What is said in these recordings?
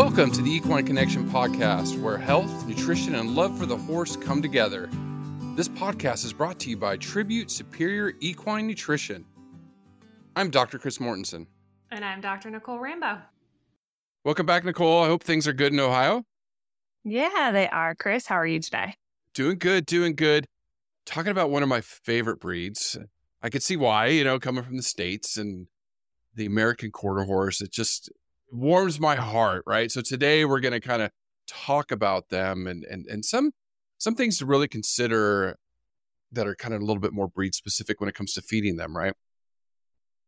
Welcome to the Equine Connection podcast, where health, nutrition, and love for the horse come together. This podcast is brought to you by Tribute Superior Equine Nutrition. I'm Dr. Chris Mortensen. And I'm Dr. Nicole Rambo. Welcome back, Nicole. I hope things are good in Ohio. Yeah, they are. Chris, how are you today? Doing good, doing good. Talking about one of my favorite breeds. I could see why, you know, coming from the States and the American quarter horse. It just warms my heart, right? So today we're going to kind of talk about them and and and some some things to really consider that are kind of a little bit more breed specific when it comes to feeding them, right?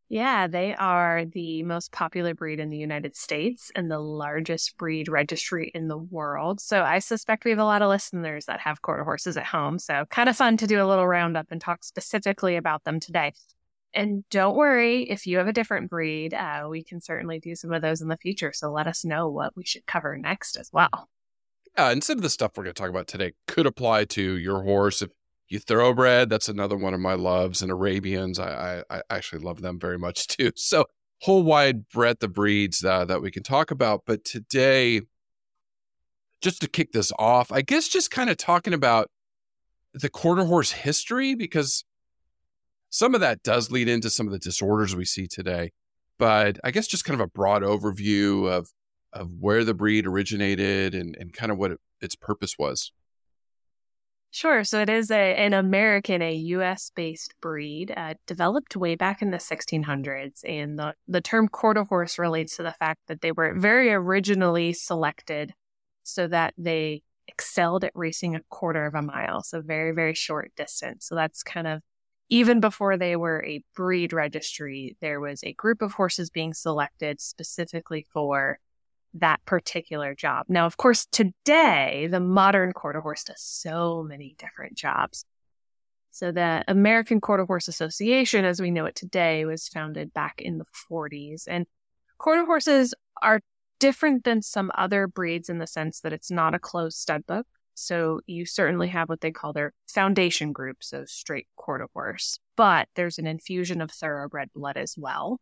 Yeah, they are the most popular breed in the United States and the largest breed registry in the world. So I suspect we have a lot of listeners that have quarter horses at home. So kind of fun to do a little roundup and talk specifically about them today. And don't worry, if you have a different breed, uh, we can certainly do some of those in the future. So let us know what we should cover next as well. Yeah, and some of the stuff we're going to talk about today could apply to your horse. If you thoroughbred, that's another one of my loves. And Arabians, I, I, I actually love them very much too. So whole wide breadth of breeds uh, that we can talk about. But today, just to kick this off, I guess just kind of talking about the quarter horse history because some of that does lead into some of the disorders we see today. But I guess just kind of a broad overview of of where the breed originated and, and kind of what it, its purpose was. Sure. So it is a, an American, a U.S. based breed, uh, developed way back in the 1600s. And the, the term quarter horse relates to the fact that they were very originally selected so that they excelled at racing a quarter of a mile. So very, very short distance. So that's kind of even before they were a breed registry, there was a group of horses being selected specifically for that particular job. Now, of course, today, the modern quarter horse does so many different jobs. So the American Quarter Horse Association, as we know it today, was founded back in the 40s. And quarter horses are different than some other breeds in the sense that it's not a closed stud book. So you certainly have what they call their foundation group, so straight quarter horse, but there's an infusion of thoroughbred blood as well.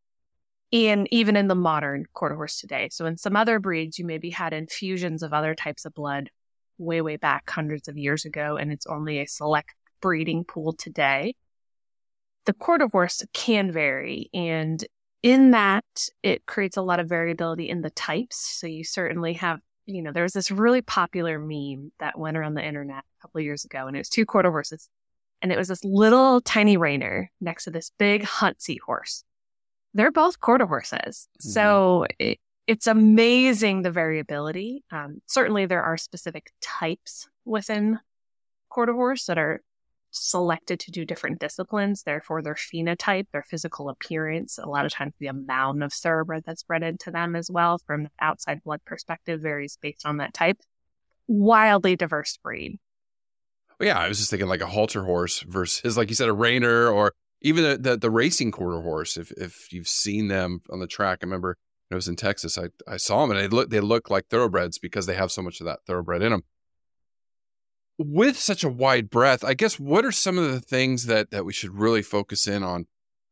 And even in the modern quarter horse today. So in some other breeds, you maybe had infusions of other types of blood way, way back hundreds of years ago, and it's only a select breeding pool today. The quarter horse can vary, and in that, it creates a lot of variability in the types. So you certainly have you know, there was this really popular meme that went around the internet a couple of years ago, and it was two quarter horses. And it was this little tiny reiner next to this big hunt seat horse. They're both quarter horses. Mm-hmm. So it, it's amazing the variability. Um, certainly, there are specific types within quarter horse that are selected to do different disciplines. Therefore, their phenotype, their physical appearance, a lot of times the amount of thoroughbred that's bred into them as well from the outside blood perspective varies based on that type. Wildly diverse breed. Well, yeah, I was just thinking like a halter horse versus, like you said, a reiner or even the, the, the racing quarter horse. If if you've seen them on the track, I remember I was in Texas. I, I saw them and they look they look like thoroughbreds because they have so much of that thoroughbred in them with such a wide breadth, I guess what are some of the things that that we should really focus in on,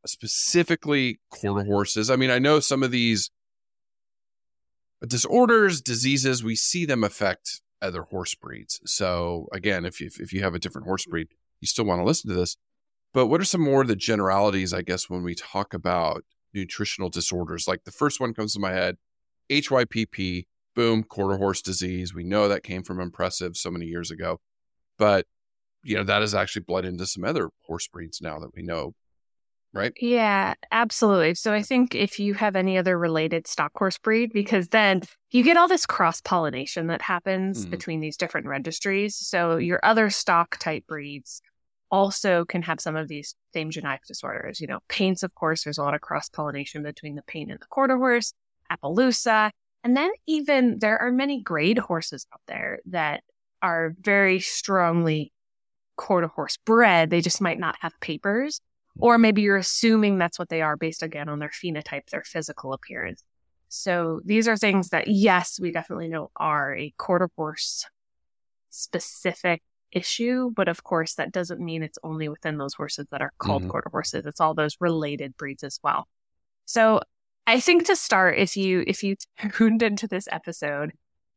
specifically quarter horses? I mean, I know some of these disorders, diseases, we see them affect other horse breeds. So again, if you if you have a different horse mm-hmm. breed, you still want to listen to this. But what are some more of the generalities, I guess, when we talk about nutritional disorders? Like the first one comes to my head, HYPP, boom, quarter horse disease. We know that came from Impressive so many years ago. But you know that has actually bled into some other horse breeds now that we know right? Yeah, absolutely. So I think if you have any other related stock horse breed, because then you get all this cross pollination that happens mm. between these different registries. So your other stock type breeds also can have some of these same genetic disorders. You know, paints, of course, there's a lot of cross pollination between the paint and the quarter horse, Appaloosa. And then even there are many grade horses out there that are very strongly quarter horse bred. They just might not have papers. Or maybe you're assuming that's what they are based again on their phenotype, their physical appearance. So these are things that, yes, we definitely know are a quarter horse specific issue. But of course, that doesn't mean it's only within those horses that are called mm-hmm. quarter horses. It's all those related breeds as well. So I think to start, if you if you tuned into this episode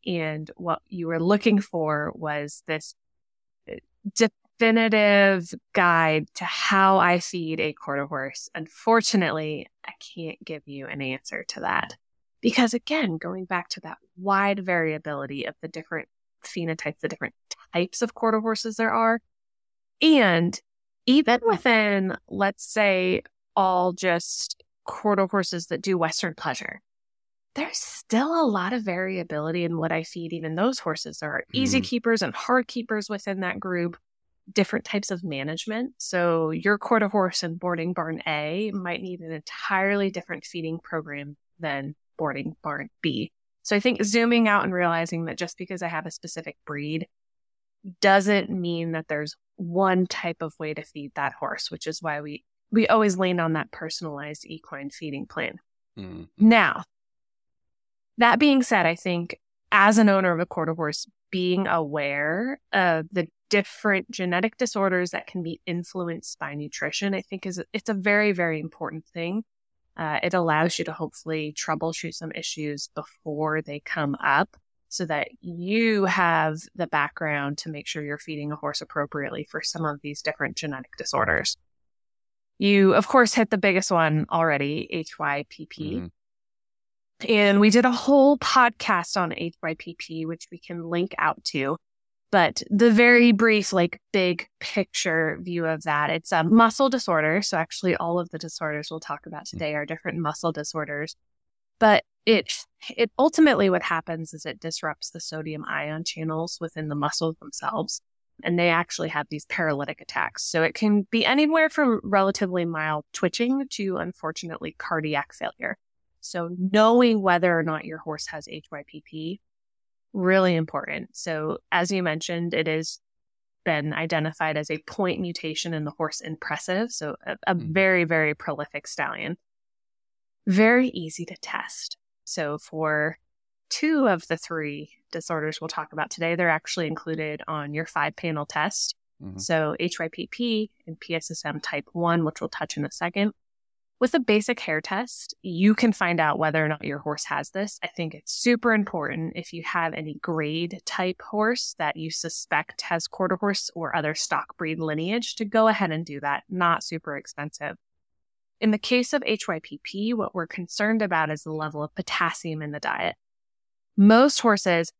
and what you were looking for was this uh, definitive guide to how I feed a quarter horse, unfortunately, I can't give you an answer to that. Because again, going back to that wide variability of the different phenotypes, the different types of quarter horses there are, and even within, let's say, all just quarter horses that do Western pleasure, there's still a lot of variability in what I feed even those horses. There are easy mm. keepers and hard keepers within that group, different types of management. So your quarter horse in boarding barn A might need an entirely different feeding program than boarding barn B. So I think zooming out and realizing that just because I have a specific breed doesn't mean that there's one type of way to feed that horse, which is why we we always lean on that personalized equine feeding plan. Mm. Now, that being said, I think as an owner of a quarter horse, being aware of the different genetic disorders that can be influenced by nutrition, I think is it's a very very important thing. Uh, it allows you to hopefully troubleshoot some issues before they come up so that you have the background to make sure you're feeding a horse appropriately for some of these different genetic disorders. You, of course, hit the biggest one already, HYPP. Mm-hmm. And we did a whole podcast on HYPP, which we can link out to. But the very brief, like big picture view of that, it's a muscle disorder. So actually all of the disorders we'll talk about mm. today are different muscle disorders. But it, it ultimately what happens is it disrupts the sodium ion channels within the muscles themselves and they actually have these paralytic attacks. So it can be anywhere from relatively mild twitching to unfortunately cardiac failure. So knowing whether or not your horse has HYPP, really important. So as you mentioned, it has been identified as a point mutation in the horse Impressive. So a, a mm-hmm. very, very prolific stallion. Very easy to test. So for two of the three disorders we'll talk about today, they're actually included on your five panel test. Mm-hmm. So HYPP and PSSM type 1, which we'll touch in a second. With a basic hair test, you can find out whether or not your horse has this. I think it's super important if you have any grade type horse that you suspect has quarter horse or other stock breed lineage to go ahead and do that. Not super expensive. In the case of HYPP, what we're concerned about is the level of potassium in the diet. Most horses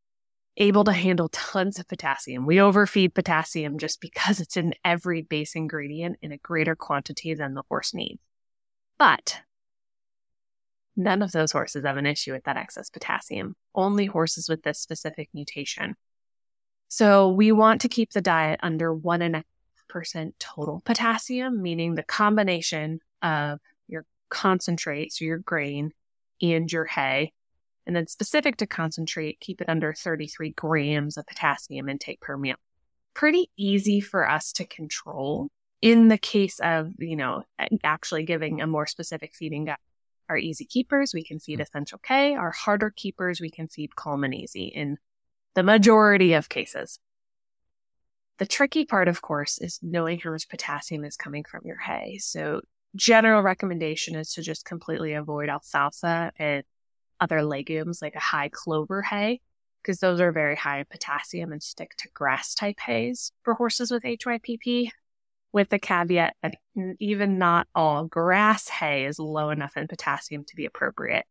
able to handle tons of potassium. We overfeed potassium just because it's in every base ingredient in a greater quantity than the horse needs. But none of those horses have an issue with that excess potassium, only horses with this specific mutation. So we want to keep the diet under one and a percent total potassium, meaning the combination of your concentrates, your grain, and your hay and then specific to concentrate, keep it under 33 grams of potassium intake per meal. Pretty easy for us to control in the case of, you know, actually giving a more specific feeding guide. Our easy keepers, we can feed mm. Essential K. Our harder keepers, we can feed Kalm 'N EZ in the majority of cases. The tricky part, of course, is knowing how much potassium is coming from your hay. So general recommendation is to just completely avoid alfalfa and other legumes like a high clover hay, because those are very high in potassium and stick to grass type hays for horses with HYPP, with the caveat that even not all grass hay is low enough in potassium to be appropriate.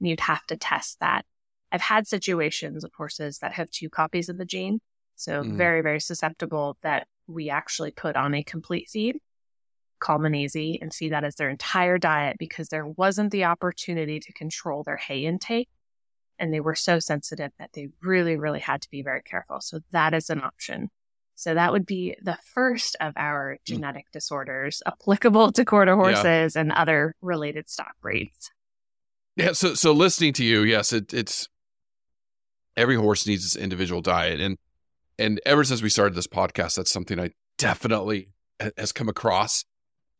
And you'd have to test that. I've had situations of horses that have two copies of the gene, so mm. very, very susceptible that we actually put on a complete feed Kalm 'N EZ and see that as their entire diet because there wasn't the opportunity to control their hay intake. And they were so sensitive that they really, really had to be very careful. So that is an option. So that would be the first of our mm. genetic mm. disorders applicable to quarter horses yeah. and other related stock breeds. Yeah. So, so listening to you, yes, it, it's every horse needs its individual diet. And, and ever since we started this podcast, that's something I definitely has come across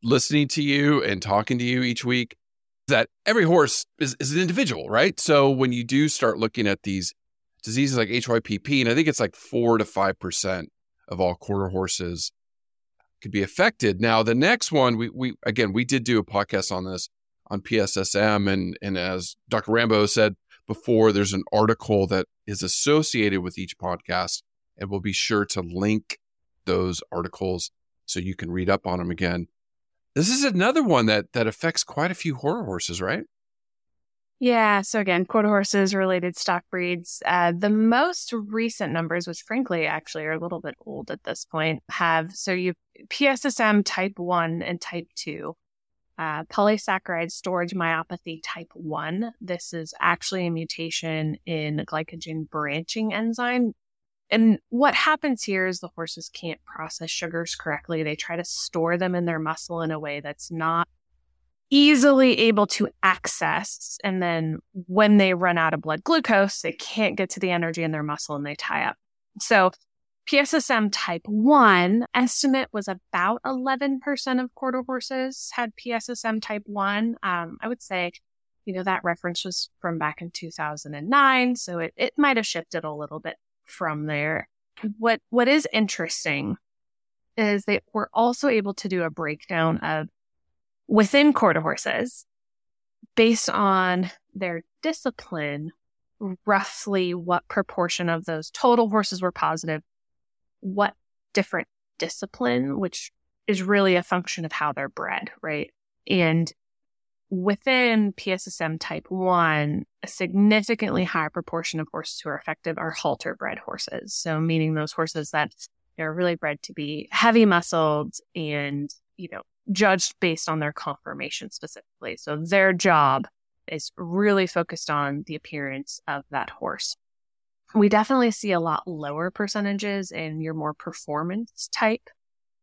listening to you and talking to you each week that every horse is, is an individual, right? So when you do start looking at these diseases like HYPP, and I think it's like four to 5% of all quarter horses could be affected. Now, the next one, we, we again, we did do a podcast on this on PSSM. And, and as Dr. Rambo said before, there's an article that is associated with each podcast, and we'll be sure to link those articles so you can read up on them again. This is another one that that affects quite a few horror horses, right? Yeah. So again, quarter horses, related stock breeds. Uh, the most recent numbers, which frankly actually are a little bit old at this point, have so you PSSM type one and type two. Uh, polysaccharide storage myopathy type 1. This is actually a mutation in glycogen branching enzyme. And what happens here is the horses can't process sugars correctly. They try to store them in their muscle in a way that's not easily able to access. And then when they run out of blood glucose, they can't get to the energy in their muscle and they tie up. So PSSM type 1 estimate was about 11% of quarter horses had PSSM type 1. Um, I would say, you know, that reference was from back in 2009. So it, it might have shifted a little bit from there. What, what is interesting is they were also able to do a breakdown of within quarter horses based on their discipline, roughly what proportion of those total horses were positive, what different discipline, which is really a function of how they're bred, right? And within PSSM type 1, a significantly higher proportion of horses who are effective are halter bred horses. So, meaning those horses that are really bred to be heavy muscled and, you know, judged based on their conformation specifically. So their job is really focused on the appearance of that horse. We definitely see a lot lower percentages in your more performance type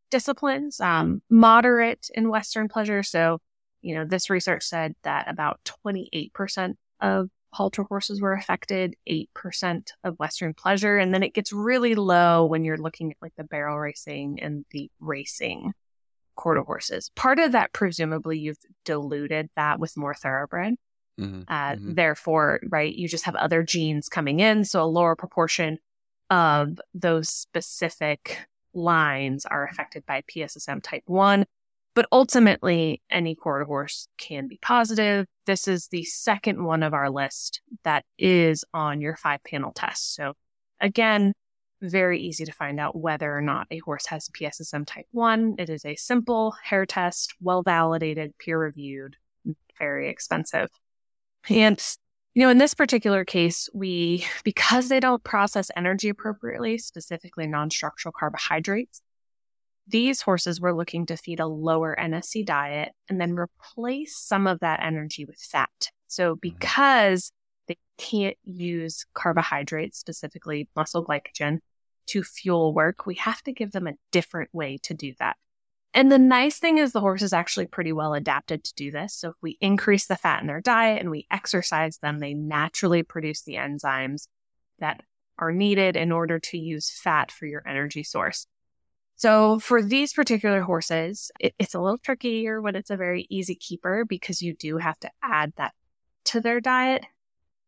disciplines, um, moderate in Western pleasure. So, you know, this research said that about 28% of halter horses were affected, 8% of Western pleasure. And then it gets really low when you're looking at like the barrel racing and the racing quarter horses. Part of that, presumably, you've diluted that with more thoroughbred. Mm-hmm, uh, mm-hmm. Therefore, right, you just have other genes coming in. So a lower proportion of those specific lines are affected by PSSM type 1. But ultimately, any quarter horse can be positive. This is the second one of our list that is on your five panel test. So again, very easy to find out whether or not a horse has PSSM type 1. It is a simple hair test, well validated, peer reviewed, very expensive. And, you know, in this particular case, we, because they don't process energy appropriately, specifically non structural carbohydrates, these horses were looking to feed a lower NSC diet and then replace some of that energy with fat. So, mm-hmm. because can't use carbohydrates, specifically muscle glycogen, to fuel work. We have to give them a different way to do that. And the nice thing is the horse is actually pretty well adapted to do this. So if we increase the fat in their diet and we exercise them, they naturally produce the enzymes that are needed in order to use fat for your energy source. So for these particular horses, it, it's a little trickier when it's a very easy keeper because you do have to add that to their diet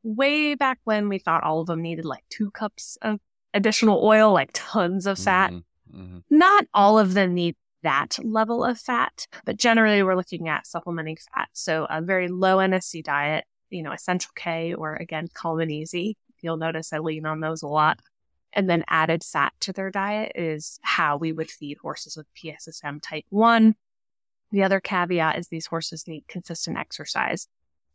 way back when we thought all of them needed like two cups of additional oil, like tons of fat. Mm-hmm. Mm-hmm. Not all of them need that level of fat, but generally we're looking at supplementing fat. So a very low NSC diet, you know, essential K or again, Kalm 'N EZ. You'll notice I lean on those a lot. And then added fat to their diet is how we would feed horses with PSSM type 1. The other caveat is these horses need consistent exercise.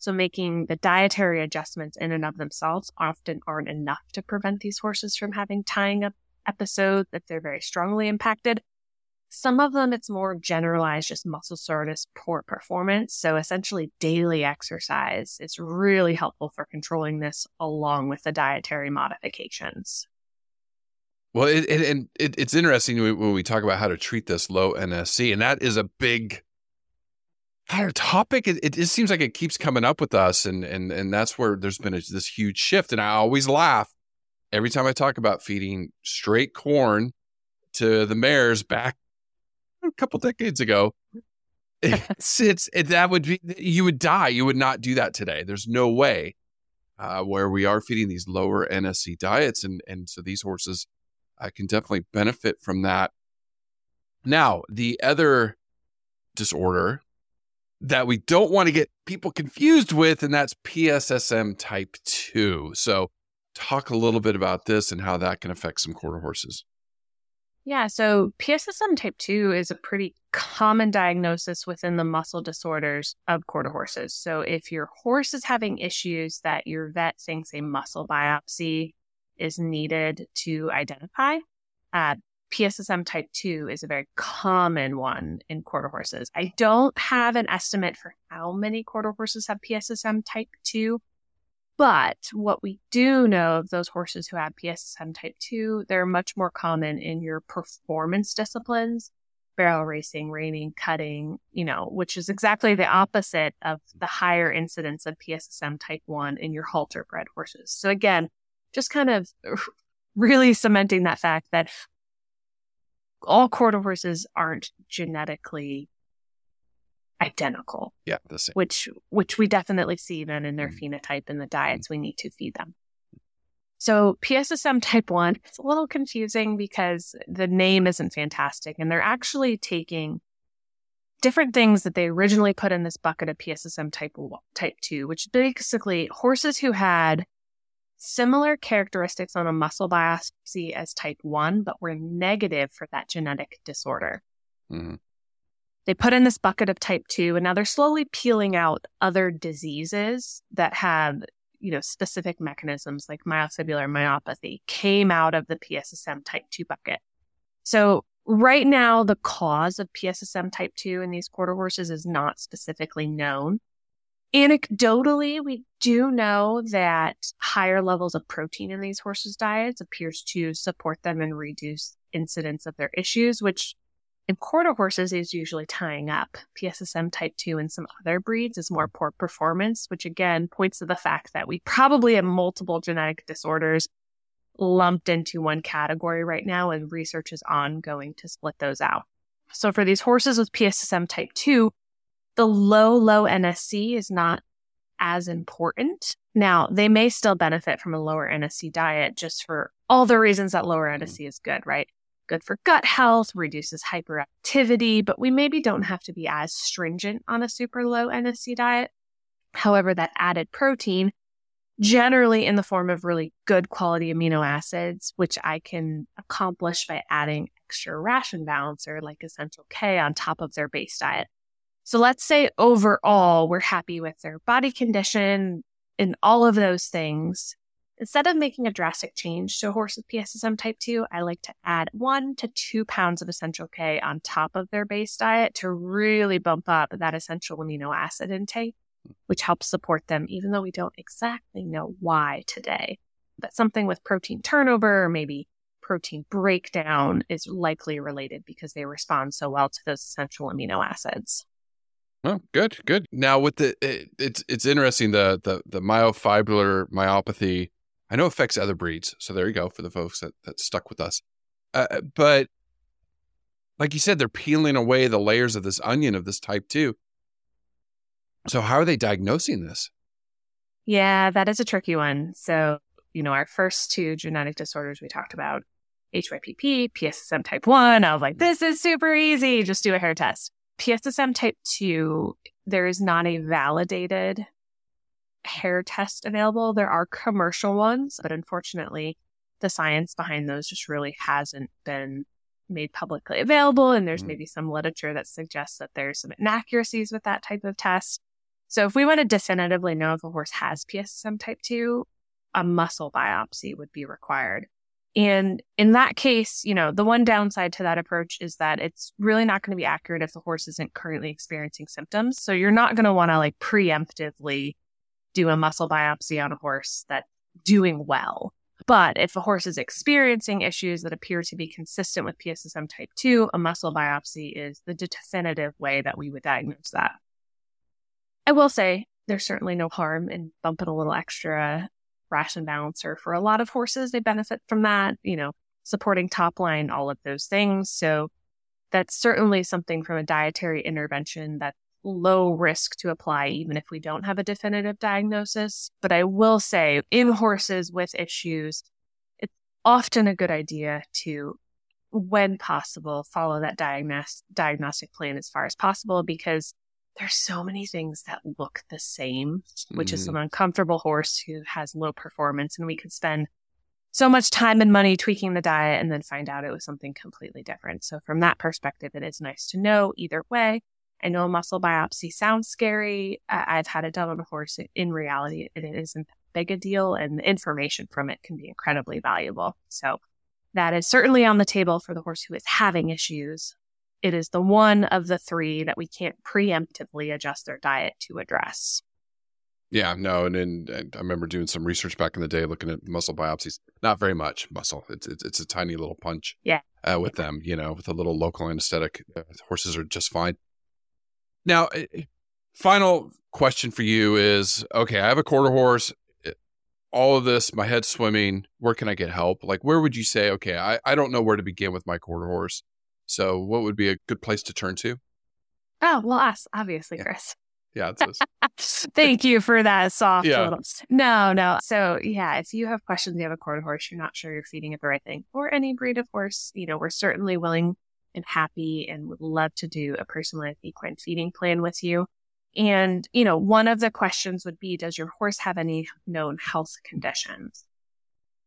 So making the dietary adjustments in and of themselves often aren't enough to prevent these horses from having tying up episodes if they're very strongly impacted. Some of them, it's more generalized, just muscle soreness, poor performance. So essentially daily exercise is really helpful for controlling this along with the dietary modifications. Well, it, it, and it, it's interesting when we talk about how to treat this low NSC, and that is a big our topic it, just seems like it keeps coming up with us and and and that's where there's been a, this huge shift and i always laugh every time i talk about feeding straight corn to the mares back a couple decades ago. It's it's it, that would be you would die you would not do that today. There's no way uh, where we are feeding these lower nsc diets and and so these horses uh, can definitely benefit from that. Now the other disorder that we don't want to get people confused with, and that's PSSM type 2. So, talk a little bit about this and how that can affect some quarter horses. Yeah, so PSSM type 2 is a pretty common diagnosis within the muscle disorders of quarter horses. So if your horse is having issues that your vet thinks a muscle biopsy is needed to identify, uh, PSSM type 2 is a very common one in quarter horses. I don't have an estimate for how many quarter horses have PSSM type 2, but what we do know of those horses who have PSSM type 2, they're much more common in your performance disciplines, barrel racing, reining, cutting, you know, which is exactly the opposite of the higher incidence of PSSM type 1 in your halter bred horses. So again, just kind of really cementing that fact that all quarter horses aren't genetically identical. Yeah, the same. Which which we definitely see then in their mm phenotype and the diets we need to feed them. So PSSM type 1, it's a little confusing because the name isn't fantastic and they're actually taking different things that they originally put in this bucket of PSSM type type 2, which basically horses who had similar characteristics on a muscle biopsy as type 1 but were negative for that genetic disorder. Mm-hmm they put in this bucket of type 2 and now they're slowly peeling out other diseases that have you know specific mechanisms like myofibrillar myopathy came out of the PSSM type 2 bucket. So right now the cause of PSSM type 2 in these quarter horses is not specifically known. Anecdotally, we do know that higher levels of protein in these horses' diets appears to support them and reduce incidence of their issues, which in quarter horses is usually tying up. PSSM type 2 and some other breeds is more poor performance, which again points to the fact that we probably have multiple genetic disorders lumped into one category right now, and research is ongoing to split those out. So for these horses with PSSM type 2, the low, low NSC is not as important. Now, they may still benefit from a lower NSC diet just for all the reasons that lower mm-hmm. NSC is good, right? good for gut health, reduces hyperactivity, but we maybe don't have to be as stringent on a super low NSC diet. However, that added protein, generally in the form of really good quality amino acids, which I can accomplish by adding extra ration balancer like Essential K on top of their base diet. So let's say overall we're happy with their body condition and all of those things. Instead of making a drastic change to a horse with PSSM type 2, I like to add one to two pounds of essential K on top of their base diet to really bump up that essential amino acid intake, which helps support them, even though we don't exactly know why today. But something with protein turnover or maybe protein breakdown is likely related because they respond so well to those essential amino acids. Oh, good, good. Now with the it, it's it's interesting the the the myofibrillar myopathy I know affects other breeds. So there you go for the folks that, that stuck with us. Uh, uh, but like you said, they're peeling away the layers of this onion of this type 2. So how are they diagnosing this? Yeah, that is a tricky one. So, you know, our first two genetic disorders we talked about, HYPP, PSSM type 1, I was like, this is super easy. Just do a hair test. PSSM type 2, there is not a validated hair test available. There are commercial ones, but unfortunately, the science behind those just really hasn't been made publicly available. And there's mm. maybe some literature that suggests that there's some inaccuracies with that type of test. So if we want to definitively know if a horse has PSSM type 2, a muscle biopsy would be required. And in that case, you know, the one downside to that approach is that it's really not going to be accurate if the horse isn't currently experiencing symptoms. So you're not going to want to like preemptively do a muscle biopsy on a horse that's doing well. But if a horse is experiencing issues that appear to be consistent with PSSM type 2, a muscle biopsy is the definitive way that we would diagnose that. I will say there's certainly no harm in bumping a little extra ration balancer for a lot of horses. They benefit from that, you know, supporting top line, all of those things. So that's certainly something from a dietary intervention that low risk to apply, even if we don't have a definitive diagnosis. But I will say, in horses with issues, it's often a good idea to, when possible, follow that diagnos- diagnostic plan as far as possible because there's so many things that look the same, which mm. is an uncomfortable horse who has low performance. And we could spend so much time and money tweaking the diet and then find out it was something completely different. So from that perspective, it is nice to know either way. I know a muscle biopsy sounds scary. I've had it done on a horse. In reality, it isn't big a deal and the information from it can be incredibly valuable. So that is certainly on the table for the horse who is having issues. It is the one of the three that we can't preemptively adjust their diet to address. Yeah, no, and, and, and I remember doing some research back in the day, looking at muscle biopsies. Not very much muscle. It's it's, it's a tiny little punch. Yeah. Uh, with them, you know, with a little local anesthetic, uh, horses are just fine. Now, eh, eh, final question for you is: Okay, I have a quarter horse all of this, my head's swimming. Where can I get help? Like, where would you say, okay, I, I don't know where to begin with my quarter horse. So, what would be a good place to turn to? Oh, well, us, obviously, yeah. Chris. Yeah. Thank you for that soft yeah. little. No, no. So, yeah, if you have questions, you have a quarter horse, you're not sure you're feeding it the right thing, or any breed of horse, you know, we're certainly willing and happy and would love to do a personalized equine feeding plan with you. And, you know, one of the questions would be, does your horse have any known health conditions?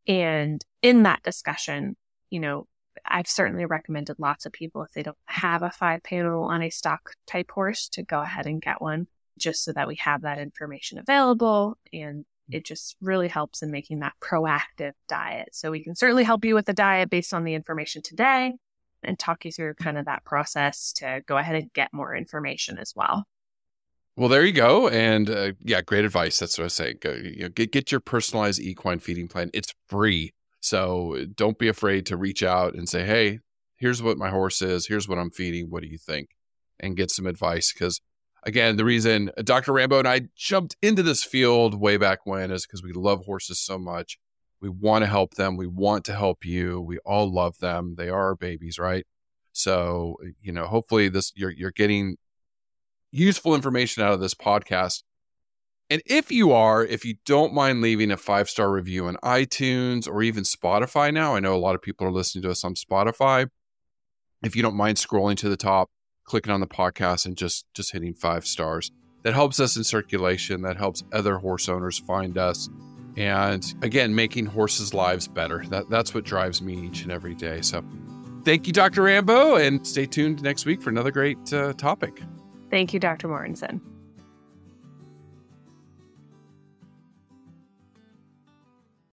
And in that discussion, you know, I've certainly recommended lots of people if they don't have a five panel on a stock type horse to go ahead and get one just so that we have that information available. And it just really helps in making that proactive diet. So we can certainly help you with the diet based on the information today and talk you through kind of that process to go ahead and get more information as well. Well, there you go, and uh, yeah, great advice. That's what I say. Go, you know, get get your personalized equine feeding plan. It's free, so don't be afraid to reach out and say, "Hey, here's what my horse is. Here's what I'm feeding. What do you think?" And get some advice. Because again, the reason Dr. Rambo and I jumped into this field way back when is because we love horses so much. We want to help them. We want to help you. We all love them. They are our babies, right? So you know, hopefully, this you're you're getting useful information out of this podcast. And if you are, if you don't mind leaving a five star review on iTunes or even Spotify now, I know a lot of people are listening to us on Spotify. If you don't mind scrolling to the top, clicking on the podcast and just just hitting five stars, that helps us in circulation. That helps other horse owners find us. And again, making horses' lives better. That, that's what drives me each and every day. So thank you, Dr. Rambo, and stay tuned next week for another great uh, topic. Thank you, Dr. Mortensen.